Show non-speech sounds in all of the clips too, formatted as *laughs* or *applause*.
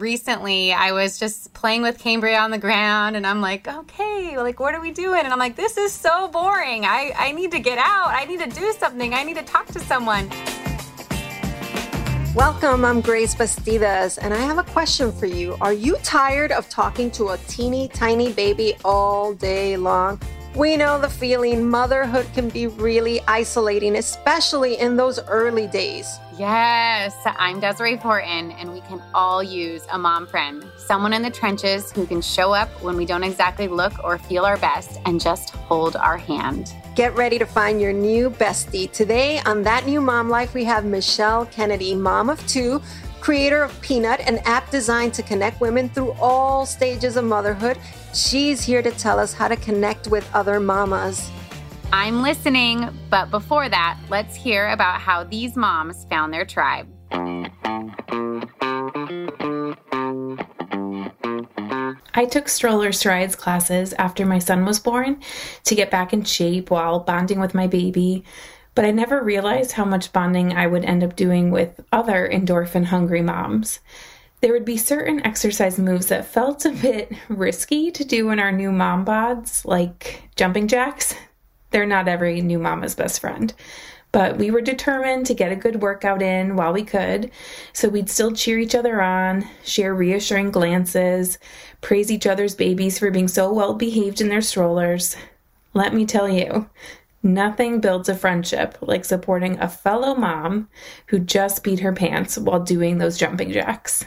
recently I was just playing with Cambria on the ground and I'm like, okay, like what are we doing? And I'm like, this is so boring. I, I need to get out. I need to do something. I need to talk to someone. Welcome, I'm Grace Bastidas, and I have a question for you. Are you tired of talking to a teeny tiny baby all day long? We know the feeling motherhood can be really isolating, especially in those early days. Yes, I'm Desiree Fortin, and we can all use a mom friend, someone in the trenches who can show up when we don't exactly look or feel our best and just hold our hand. Get ready to find your new bestie. Today on That New Mom Life, we have Michelle Kennedy, mom of two, creator of Peanut, an app designed to connect women through all stages of motherhood. She's here to tell us how to connect with other mamas. I'm listening, but before that, let's hear about how these moms found their tribe. I took stroller strides classes after my son was born to get back in shape while bonding with my baby, but I never realized how much bonding I would end up doing with other endorphin hungry moms. There would be certain exercise moves that felt a bit *laughs* risky to do in our new mom bods, like jumping jacks. They're not every new mama's best friend. But we were determined to get a good workout in while we could, so we'd still cheer each other on, share reassuring glances, praise each other's babies for being so well behaved in their strollers. Let me tell you, nothing builds a friendship like supporting a fellow mom who just beat her pants while doing those jumping jacks.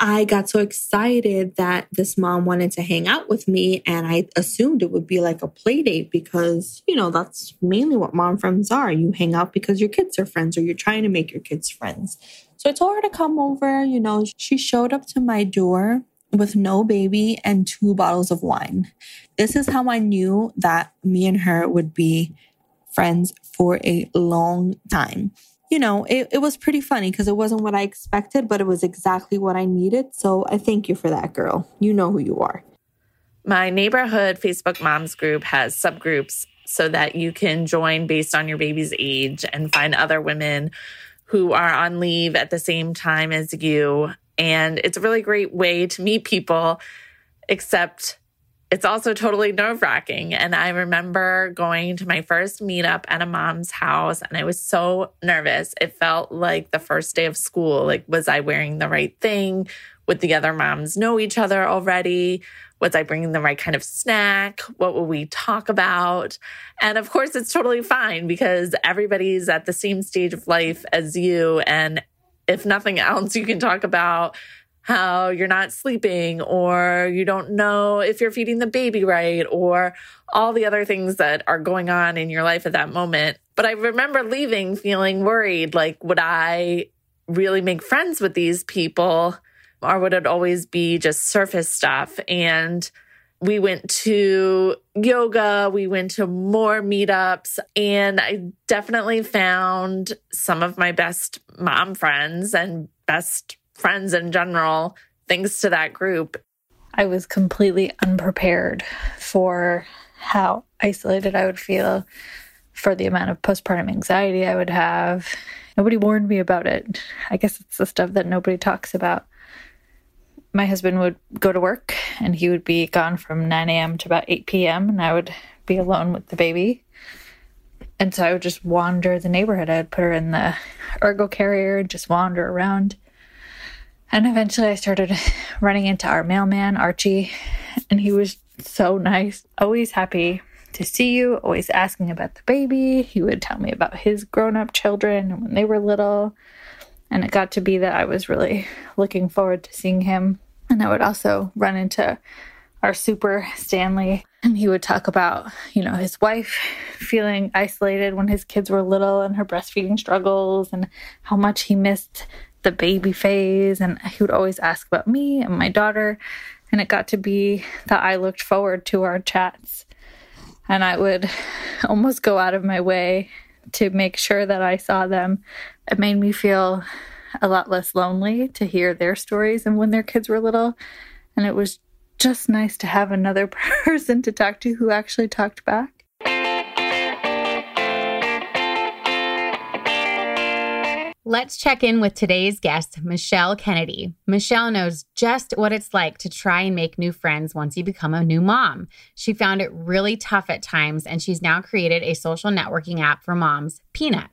I got so excited that this mom wanted to hang out with me, and I assumed it would be like a play date because, you know, that's mainly what mom friends are. You hang out because your kids are friends or you're trying to make your kids friends. So I told her to come over. You know, she showed up to my door with no baby and two bottles of wine. This is how I knew that me and her would be friends for a long time you know, it, it was pretty funny because it wasn't what I expected, but it was exactly what I needed. So I thank you for that, girl. You know who you are. My neighborhood Facebook moms group has subgroups so that you can join based on your baby's age and find other women who are on leave at the same time as you. And it's a really great way to meet people, except it's also totally nerve wracking. And I remember going to my first meetup at a mom's house and I was so nervous. It felt like the first day of school. Like, was I wearing the right thing? Would the other moms know each other already? Was I bringing the right kind of snack? What will we talk about? And of course, it's totally fine because everybody's at the same stage of life as you. And if nothing else, you can talk about how you're not sleeping or you don't know if you're feeding the baby right or all the other things that are going on in your life at that moment. But I remember leaving feeling worried like, would I really make friends with these people or would it always be just surface stuff? And we went to yoga, we went to more meetups, and I definitely found some of my best mom friends and best friends in general, thanks to that group. I was completely unprepared for how isolated I would feel, for the amount of postpartum anxiety I would have. Nobody warned me about it. I guess it's the stuff that nobody talks about. My husband would go to work and he would be gone from 9 a.m. to about 8 p.m., and I would be alone with the baby. And so I would just wander the neighborhood. I would put her in the ergo carrier and just wander around. And eventually I started *laughs* running into our mailman, Archie, and he was so nice, always happy to see you, always asking about the baby. He would tell me about his grown up children when they were little. And it got to be that I was really looking forward to seeing him. And I would also run into our super Stanley, and he would talk about, you know, his wife feeling isolated when his kids were little and her breastfeeding struggles and how much he missed the baby phase and he would always ask about me and my daughter and it got to be that I looked forward to our chats and I would *laughs* almost go out of my way to make sure that I saw them. It made me feel a lot less lonely to hear their stories and when their kids were little and it was just nice to have another *laughs* person to talk to who actually talked back. Let's check in with today's guest, Michelle Kennedy. Michelle knows just what it's like to try and make new friends once you become a new mom. She found it really tough at times, and she's now created a social networking app for moms, Peanut.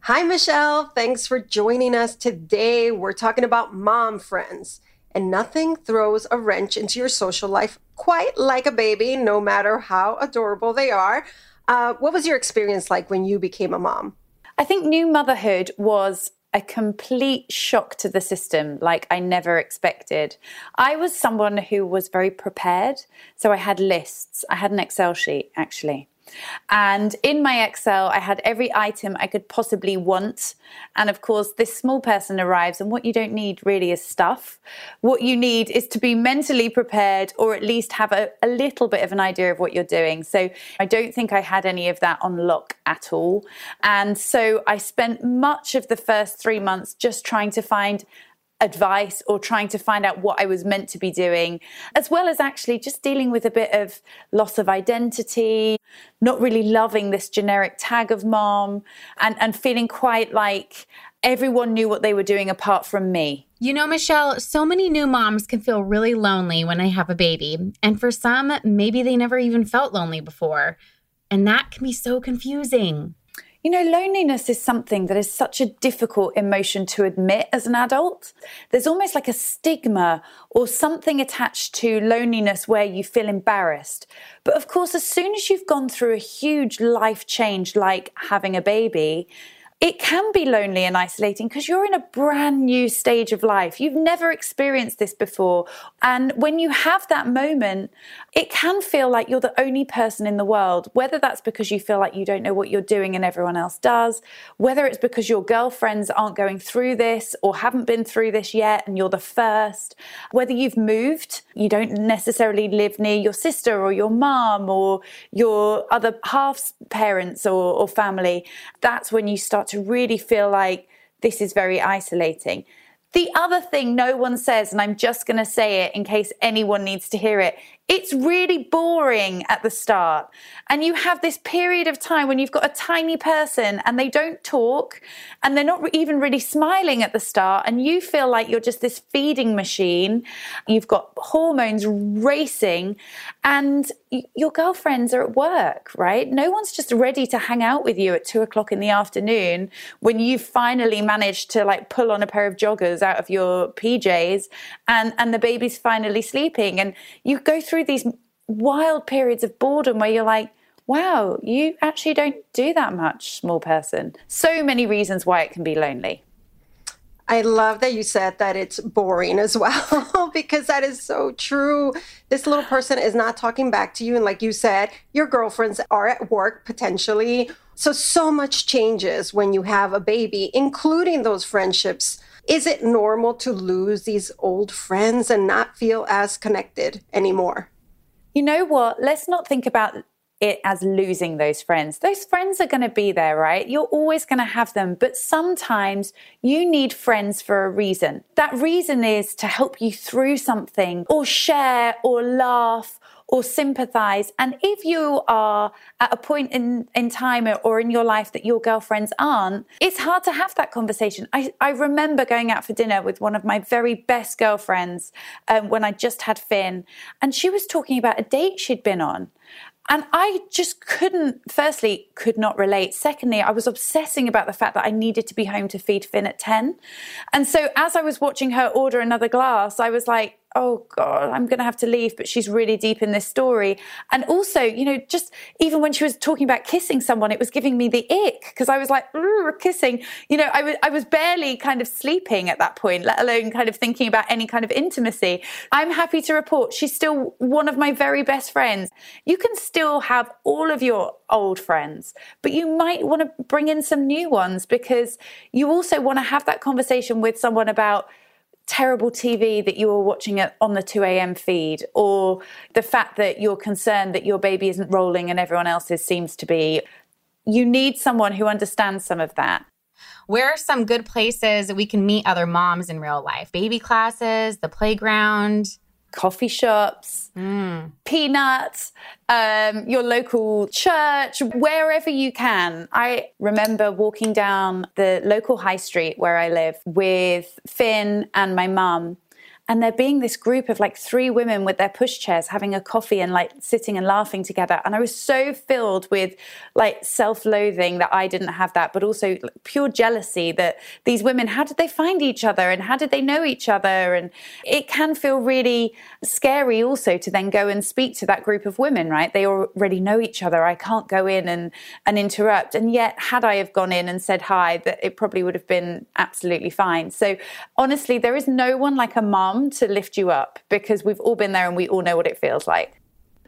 Hi, Michelle. Thanks for joining us today. We're talking about mom friends, and nothing throws a wrench into your social life quite like a baby, no matter how adorable they are. Uh, what was your experience like when you became a mom? I think new motherhood was a complete shock to the system, like I never expected. I was someone who was very prepared. So I had lists, I had an Excel sheet actually. And in my Excel, I had every item I could possibly want. And of course, this small person arrives, and what you don't need really is stuff. What you need is to be mentally prepared or at least have a, a little bit of an idea of what you're doing. So I don't think I had any of that on lock at all. And so I spent much of the first three months just trying to find advice or trying to find out what I was meant to be doing, as well as actually just dealing with a bit of loss of identity, not really loving this generic tag of mom, and, and feeling quite like everyone knew what they were doing apart from me. You know, Michelle, so many new moms can feel really lonely when they have a baby. And for some, maybe they never even felt lonely before. And that can be so confusing. You know, loneliness is something that is such a difficult emotion to admit as an adult. There's almost like a stigma or something attached to loneliness where you feel embarrassed. But of course, as soon as you've gone through a huge life change like having a baby, it can be lonely and isolating because you're in a brand new stage of life. You've never experienced this before. And when you have that moment, it can feel like you're the only person in the world, whether that's because you feel like you don't know what you're doing and everyone else does, whether it's because your girlfriends aren't going through this or haven't been through this yet and you're the first, whether you've moved, you don't necessarily live near your sister or your mom or your other half parents or, or family. That's when you start to to really feel like this is very isolating. The other thing no one says, and I'm just going to say it in case anyone needs to hear it, it's really boring at the start. And you have this period of time when you've got a tiny person and they don't talk and they're not even really smiling at the start. And you feel like you're just this feeding machine. You've got hormones racing and your girlfriends are at work, right? No one's just ready to hang out with you at two o'clock in the afternoon when you finally managed to like pull on a pair of joggers out of your PJs and, and the baby's finally sleeping. And you go through through these wild periods of boredom where you're like, wow, you actually don't do that much, small person. So many reasons why it can be lonely. I love that you said that it's boring as *laughs* well, because that is so true. This little person is not talking back to you. And like you said, your girlfriends are at work potentially. So, so much changes when you have a baby, including those friendships. Is it normal to lose these old friends and not feel as connected anymore? You know what? Let's not think about it as losing those friends. Those friends are going to be there, right? You're always going to have them. But sometimes you need friends for a reason. That reason is to help you through something or share or laugh or sympathize. And if you are at a point in, in time or in your life that your girlfriends aren't, it's hard to have that conversation. I, I remember going out for dinner with one of my very best girlfriends um, when I just had Finn, and she was talking about a date she'd been on. And I just couldn't, firstly, could not relate. Secondly, I was obsessing about the fact that I needed to be home to feed Finn at 10. And so as I was watching her order another glass, I was like, oh God, I'm going to have to leave, but she's really deep in this story. And also, you know, just even when she was talking about kissing someone, it was giving me the ick because I was like, kissing. You know, I was, I was barely kind of sleeping at that point, let alone kind of thinking about any kind of intimacy. I'm happy to report she's still one of my very best friends. You can still have all of your old friends, but you might want to bring in some new ones because you also want to have that conversation with someone about terrible TV that you were watching it on the 2 a.m. feed, or the fact that you're concerned that your baby isn't rolling and everyone else's seems to be. You need someone who understands some of that. Where are some good places that we can meet other moms in real life? Baby classes, the playground? Coffee shops, mm. peanuts, um, your local church, wherever you can. I remember walking down the local high street where I live with Finn and my mum and there being this group of like three women with their pushchairs having a coffee and like sitting and laughing together. And i was so filled with like self-loathing that i didn't have that but also pure jealousy that these women how did they find each other and how did they know each other? And it can feel really scary also to then go and speak to that group of women right? They already know each other. I can't go in and and interrupt. And yet had i have gone in and said hi that it probably would have been absolutely fine. So honestly there is no one like a mom mom to lift you up because we've all been there and we all know what it feels like.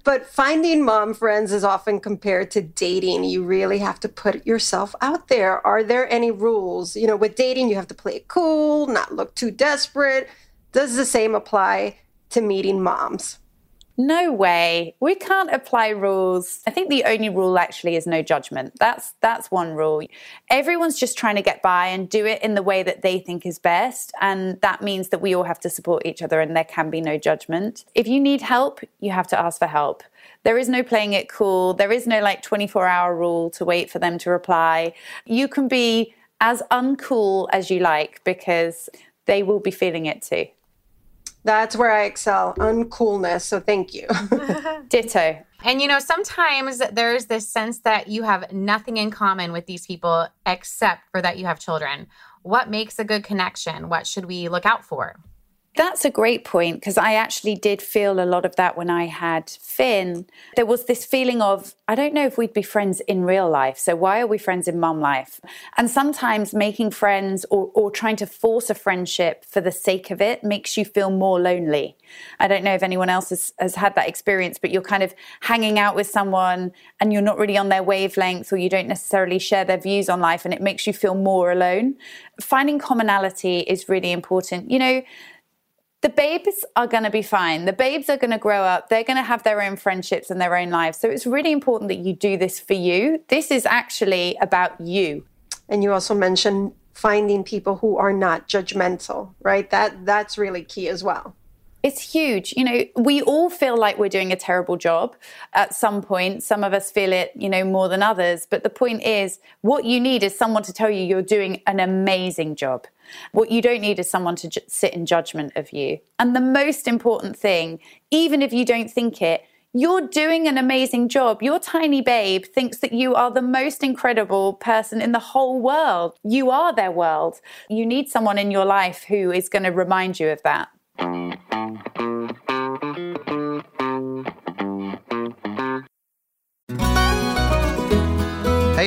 But finding mom friends is often compared to dating. You really have to put yourself out there. Are there any rules? You know, with dating, you have to play it cool, not look too desperate. Does the same apply to meeting moms? No way. We can't apply rules. I think the only rule actually is no judgment. That's that's one rule. Everyone's just trying to get by and do it in the way that they think is best and that means that we all have to support each other and there can be no judgment. If you need help you have to ask for help. There is no playing it cool. There is no like 24 hour rule to wait for them to reply. You can be as uncool as you like because they will be feeling it too that's where I excel, uncoolness. So thank you. *laughs* Ditto. And you know, sometimes there's this sense that you have nothing in common with these people except for that you have children. What makes a good connection? What should we look out for? That's a great point because I actually did feel a lot of that when I had Finn. There was this feeling of, I don't know if we'd be friends in real life. So why are we friends in mom life? And sometimes making friends or, or trying to force a friendship for the sake of it makes you feel more lonely. I don't know if anyone else has, has had that experience, but you're kind of hanging out with someone and you're not really on their wavelength or you don't necessarily share their views on life and it makes you feel more alone. Finding commonality is really important. You know, the babes are going to be fine. The babes are going to grow up. They're going to have their own friendships and their own lives. So it's really important that you do this for you. This is actually about you. And you also mentioned finding people who are not judgmental, right? That that's really key as well. It's huge. You know, we all feel like we're doing a terrible job at some point. Some of us feel it, you know, more than others. But the point is, what you need is someone to tell you you're doing an amazing job. What you don't need is someone to ju- sit in judgment of you. And the most important thing, even if you don't think it, you're doing an amazing job. Your tiny babe thinks that you are the most incredible person in the whole world. You are their world. You need someone in your life who is going to remind you of that.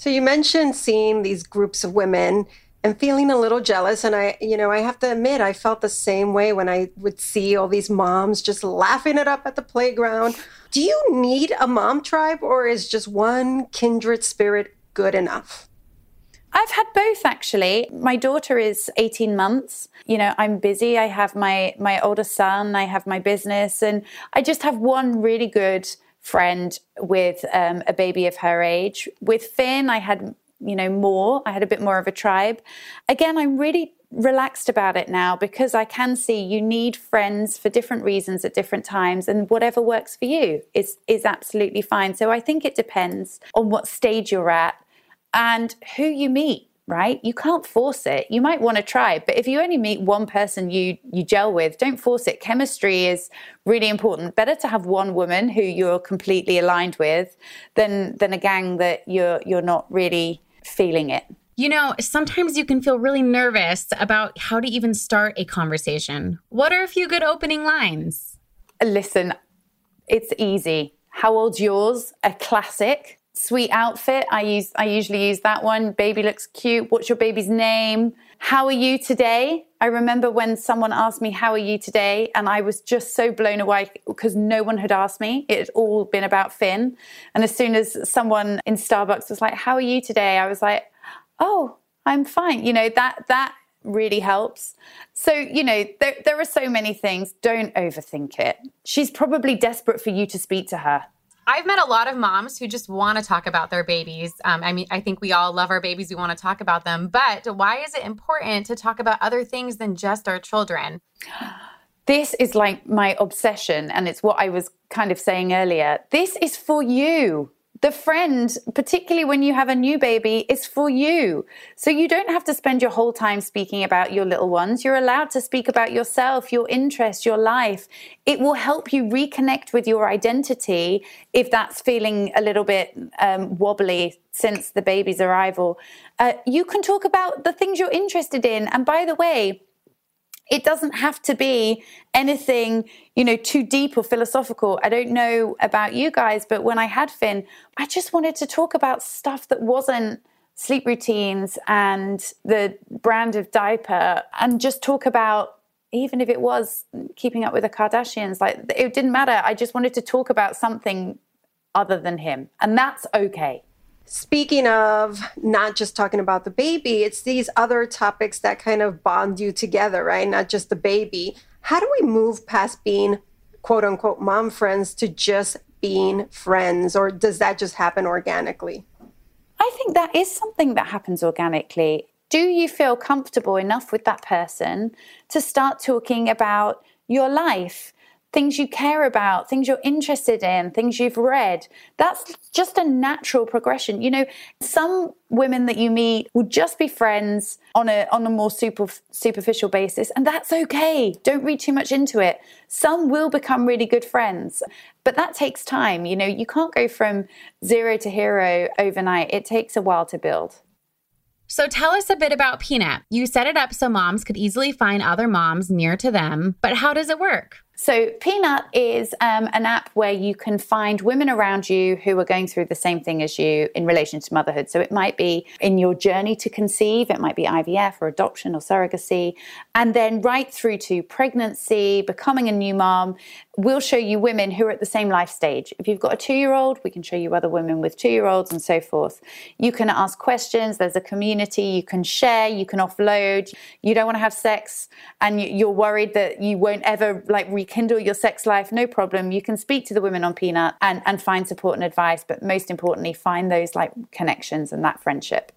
So you mentioned seeing these groups of women and feeling a little jealous and I you know I have to admit I felt the same way when I would see all these moms just laughing it up at the playground. Do you need a mom tribe or is just one kindred spirit good enough? I've had both actually. My daughter is 18 months. You know, I'm busy. I have my my older son, I have my business and I just have one really good friend with um, a baby of her age. With Finn, I had, you know, more. I had a bit more of a tribe. Again, I'm really relaxed about it now because I can see you need friends for different reasons at different times and whatever works for you is is absolutely fine. So I think it depends on what stage you're at and who you meet right? You can't force it. You might want to try, but if you only meet one person you you gel with, don't force it. Chemistry is really important. Better to have one woman who you're completely aligned with than than a gang that you're you're not really feeling it. You know, sometimes you can feel really nervous about how to even start a conversation. What are a few good opening lines? Listen, it's easy. How old's yours? A classic. Sweet outfit. I use I usually use that one. Baby looks cute. What's your baby's name? How are you today? I remember when someone asked me, How are you today? And I was just so blown away because no one had asked me. It had all been about Finn. And as soon as someone in Starbucks was like, How are you today? I was like, Oh, I'm fine. You know, that that really helps. So, you know, there, there are so many things. Don't overthink it. She's probably desperate for you to speak to her. I've met a lot of moms who just want to talk about their babies. Um, I mean, I think we all love our babies. We want to talk about them. But why is it important to talk about other things than just our children? This is like my obsession. And it's what I was kind of saying earlier. This is for you the friend, particularly when you have a new baby, is for you. So you don't have to spend your whole time speaking about your little ones. You're allowed to speak about yourself, your interests, your life. It will help you reconnect with your identity if that's feeling a little bit um, wobbly since the baby's arrival. Uh, you can talk about the things you're interested in. And by the way, it doesn't have to be anything, you know, too deep or philosophical. I don't know about you guys, but when I had Finn, I just wanted to talk about stuff that wasn't sleep routines and the brand of diaper and just talk about even if it was keeping up with the Kardashians, like it didn't matter. I just wanted to talk about something other than him. And that's okay. Speaking of not just talking about the baby, it's these other topics that kind of bond you together, right? Not just the baby. How do we move past being quote unquote mom friends to just being friends, or does that just happen organically? I think that is something that happens organically. Do you feel comfortable enough with that person to start talking about your life? Things you care about, things you're interested in, things you've read. That's just a natural progression. You know, some women that you meet will just be friends on a on a more super, superficial basis, and that's okay. Don't read too much into it. Some will become really good friends, but that takes time. You know, you can't go from zero to hero overnight. It takes a while to build. So tell us a bit about Peanut. You set it up so moms could easily find other moms near to them, but how does it work? So, Peanut is um, an app where you can find women around you who are going through the same thing as you in relation to motherhood. So, it might be in your journey to conceive, it might be IVF or adoption or surrogacy, and then right through to pregnancy, becoming a new mom. We'll show you women who are at the same life stage. If you've got a two year old, we can show you other women with two year olds and so forth. You can ask questions, there's a community, you can share, you can offload. You don't want to have sex and you're worried that you won't ever like rekindle your sex life, no problem. You can speak to the women on Peanut and, and find support and advice, but most importantly, find those like connections and that friendship.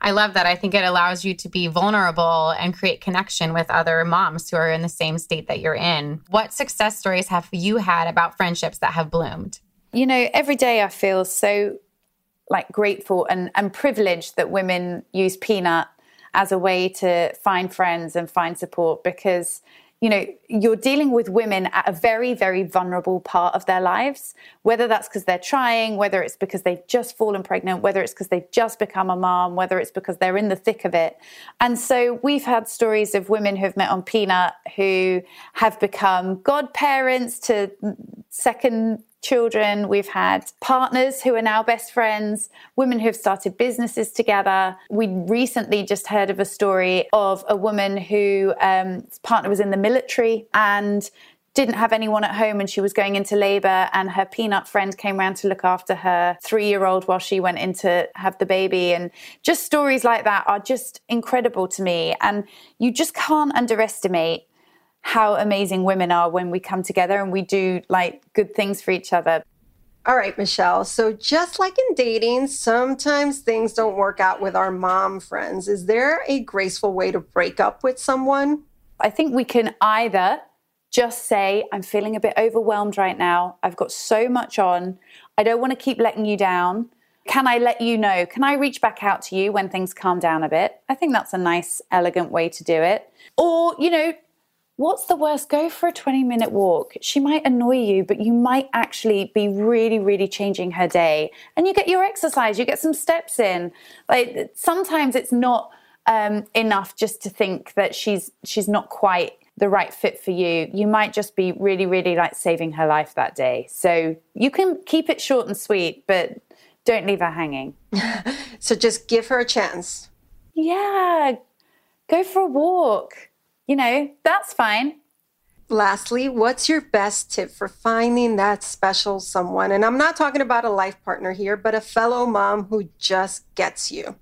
I love that. I think it allows you to be vulnerable and create connection with other moms who are in the same state that you're in. What success stories have you had about friendships that have bloomed? You know, every day I feel so like grateful and, and privileged that women use Peanut as a way to find friends and find support because you know, you're dealing with women at a very, very vulnerable part of their lives, whether that's because they're trying, whether it's because they've just fallen pregnant, whether it's because they've just become a mom, whether it's because they're in the thick of it. And so we've had stories of women who've met on Peanut who have become godparents to second children, we've had partners who are now best friends, women who have started businesses together. We recently just heard of a story of a woman who um, partner was in the military and didn't have anyone at home and she was going into labor and her peanut friend came around to look after her 3-year-old while she went in to have the baby. And just stories like that are just incredible to me. And you just can't underestimate how amazing women are when we come together and we do like good things for each other. All right, Michelle. So, just like in dating, sometimes things don't work out with our mom friends. Is there a graceful way to break up with someone? I think we can either just say, I'm feeling a bit overwhelmed right now. I've got so much on. I don't want to keep letting you down. Can I let you know? Can I reach back out to you when things calm down a bit? I think that's a nice, elegant way to do it. Or, you know, What's the worst? Go for a 20 minute walk. She might annoy you, but you might actually be really, really changing her day. And you get your exercise, you get some steps in. Like sometimes it's not um, enough just to think that she's she's not quite the right fit for you, you might just be really, really like saving her life that day. So you can keep it short and sweet, but don't leave her hanging. *laughs* so just give her a chance. Yeah, go for a walk. You know, that's fine. Lastly, what's your best tip for finding that special someone? And I'm not talking about a life partner here, but a fellow mom who just gets you.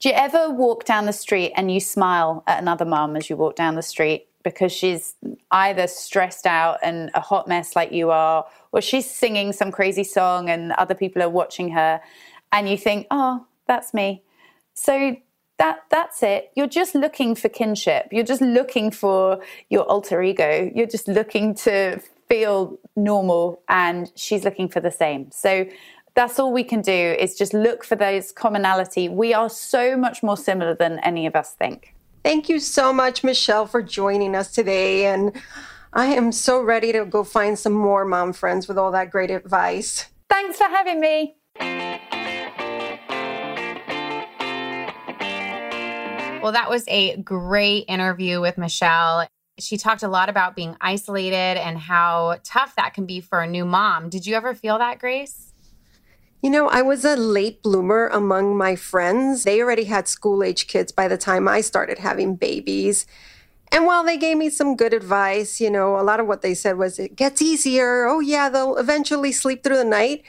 Do you ever walk down the street and you smile at another mom as you walk down the street because she's either stressed out and a hot mess like you are, or she's singing some crazy song and other people are watching her, and you think, oh, that's me. So that that's it. You're just looking for kinship. You're just looking for your alter ego. You're just looking to feel normal and she's looking for the same. So that's all we can do is just look for those commonality. We are so much more similar than any of us think. Thank you so much michelle for joining us today. And i am so ready to go find some more mom friends with all that great advice. Thanks for having me Mm-hmm. Well, that was a great interview with Michelle. She talked a lot about being isolated and how tough that can be for a new mom. Did you ever feel that, Grace? You know, I was a late bloomer among my friends. They already had school age kids by the time I started having babies. And while they gave me some good advice, you know, a lot of what they said was it gets easier. Oh, yeah, they'll eventually sleep through the night.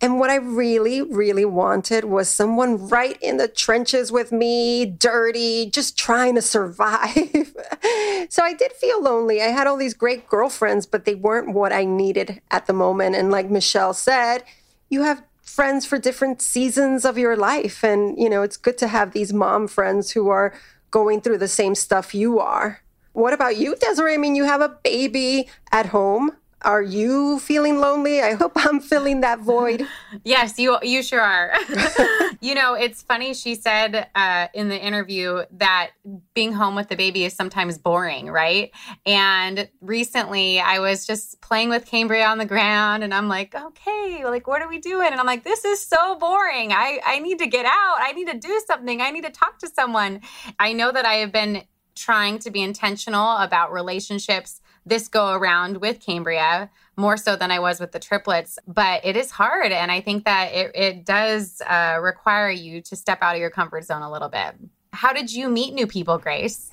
And what I really, really wanted was someone right in the trenches with me, dirty, just trying to survive. *laughs* so I did feel lonely. I had all these great girlfriends, but they weren't what I needed at the moment. And like Michelle said, you have friends for different seasons of your life. And, you know, it's good to have these mom friends who are going through the same stuff you are. What about you, Desiree? I mean, you have a baby at home. Are you feeling lonely? I hope I'm filling that void. *laughs* yes, you you sure are. *laughs* you know, it's funny. She said uh, in the interview that being home with the baby is sometimes boring, right? And recently, I was just playing with Cambria on the ground, and I'm like, okay, like what are we doing? And I'm like, this is so boring. I I need to get out. I need to do something. I need to talk to someone. I know that I have been trying to be intentional about relationships this go around with Cambria more so than I was with the triplets. But it is hard. And I think that it, it does uh, require you to step out of your comfort zone a little bit. How did you meet new people, Grace?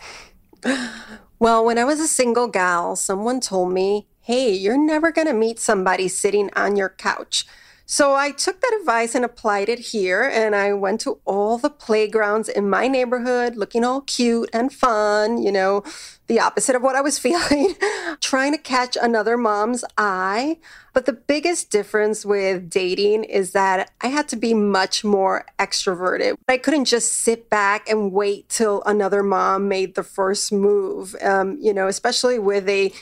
Well, when I was a single gal, someone told me, hey, you're never going to meet somebody sitting on your couch. So I took that advice and applied it here. And I went to all the playgrounds in my neighborhood looking all cute and fun, you know, the opposite of what I was *laughs* feeling, trying to catch another mom's eye. But the biggest difference with dating is that I had to be much more extroverted. I couldn't just sit back and wait till another mom made the first move, um, you know, especially with a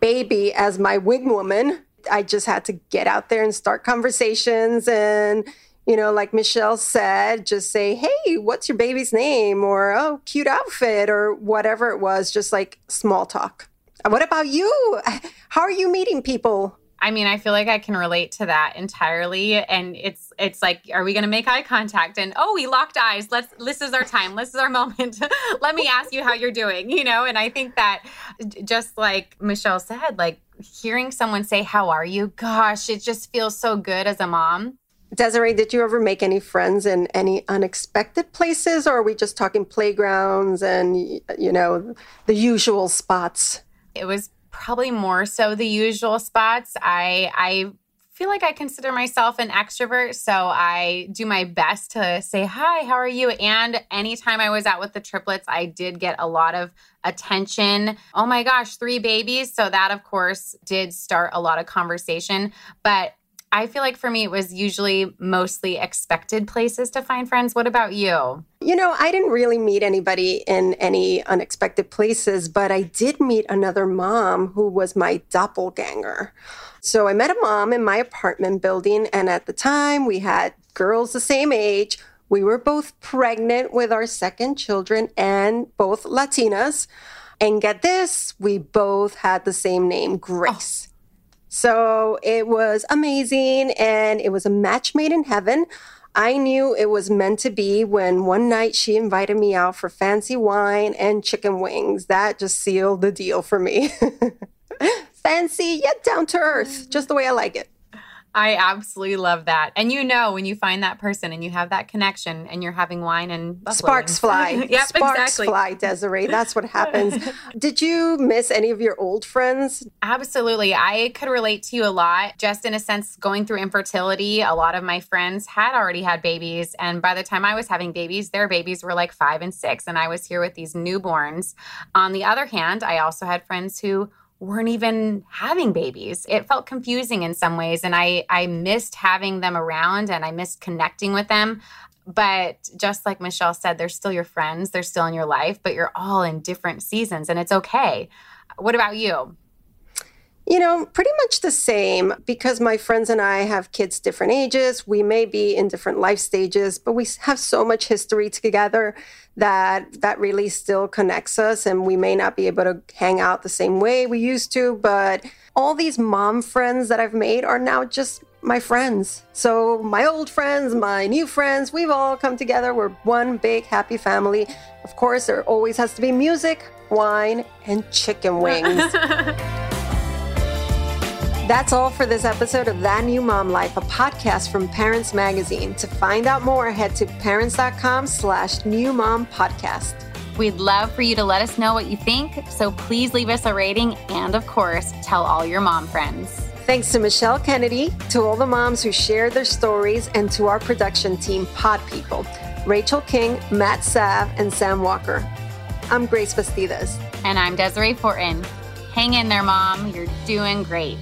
baby as my wing woman I just had to get out there and start conversations and you know, like Michelle said, just say, hey, what's your baby's name? Or, oh, cute outfit, or whatever it was, just like small talk. What about you? How are you meeting people? I mean, I feel like I can relate to that entirely. And it's it's like, are we gonna make eye contact? And oh, we locked eyes. Let's this is our time. This is our *laughs* moment. *laughs* Let me ask you how you're doing, you know? And I think that just like Michelle said, like hearing someone say, How are you? Gosh, it just feels so good as a mom. Desiree, did you ever make any friends in any unexpected places, or are we just talking playgrounds and, you know, the usual spots? It was probably more so the usual spots. I, I, feel like I consider myself an extrovert, so I do my best to say hi, how are you? And anytime I was out with the triplets, I did get a lot of attention. Oh my gosh, three babies, so that of course did start a lot of conversation, but I feel like for me, it was usually mostly expected places to find friends. What about you? You know, I didn't really meet anybody in any unexpected places, but I did meet another mom who was my doppelganger. So I met a mom in my apartment building, and at the time we had girls the same age. We were both pregnant with our second children and both Latinas. And get this, we both had the same name, Grace. Oh. So it was amazing and it was a match made in heaven. I knew it was meant to be when one night she invited me out for fancy wine and chicken wings. That just sealed the deal for me. *laughs* fancy yet down to earth, just the way I like it. I absolutely love that. And you know, when you find that person and you have that connection and you're having wine and sparks fly. *laughs* yep, sparks exactly. fly, Desiree. That's what happens. *laughs* Did you miss any of your old friends? Absolutely. I could relate to you a lot. Just in a sense, going through infertility, a lot of my friends had already had babies. And by the time I was having babies, their babies were like five and six. And I was here with these newborns. On the other hand, I also had friends who weren't even having babies. It felt confusing in some ways and I I missed having them around and I missed connecting with them. But just like Michelle said, they're still your friends, they're still in your life, but you're all in different seasons and it's okay. What about you? You know, pretty much the same because my friends and I have kids different ages. We may be in different life stages, but we have so much history together that that really still connects us and we may not be able to hang out the same way we used to, but all these mom friends that I've made are now just my friends. So, my old friends, my new friends, we've all come together. We're one big happy family. Of course, there always has to be music, wine, and chicken wings. *laughs* That's all for this episode of That New Mom Life, a podcast from Parents Magazine. To find out more, head to parents.com slash new mom podcast. We'd love for you to let us know what you think, so please leave us a rating and, of course, tell all your mom friends. Thanks to Michelle Kennedy, to all the moms who shared their stories, and to our production team, Pod People, Rachel King, Matt Sav, and Sam Walker. I'm Grace Bastidas. And I'm Desiree Fortin. Hang in there, Mom. You're doing great.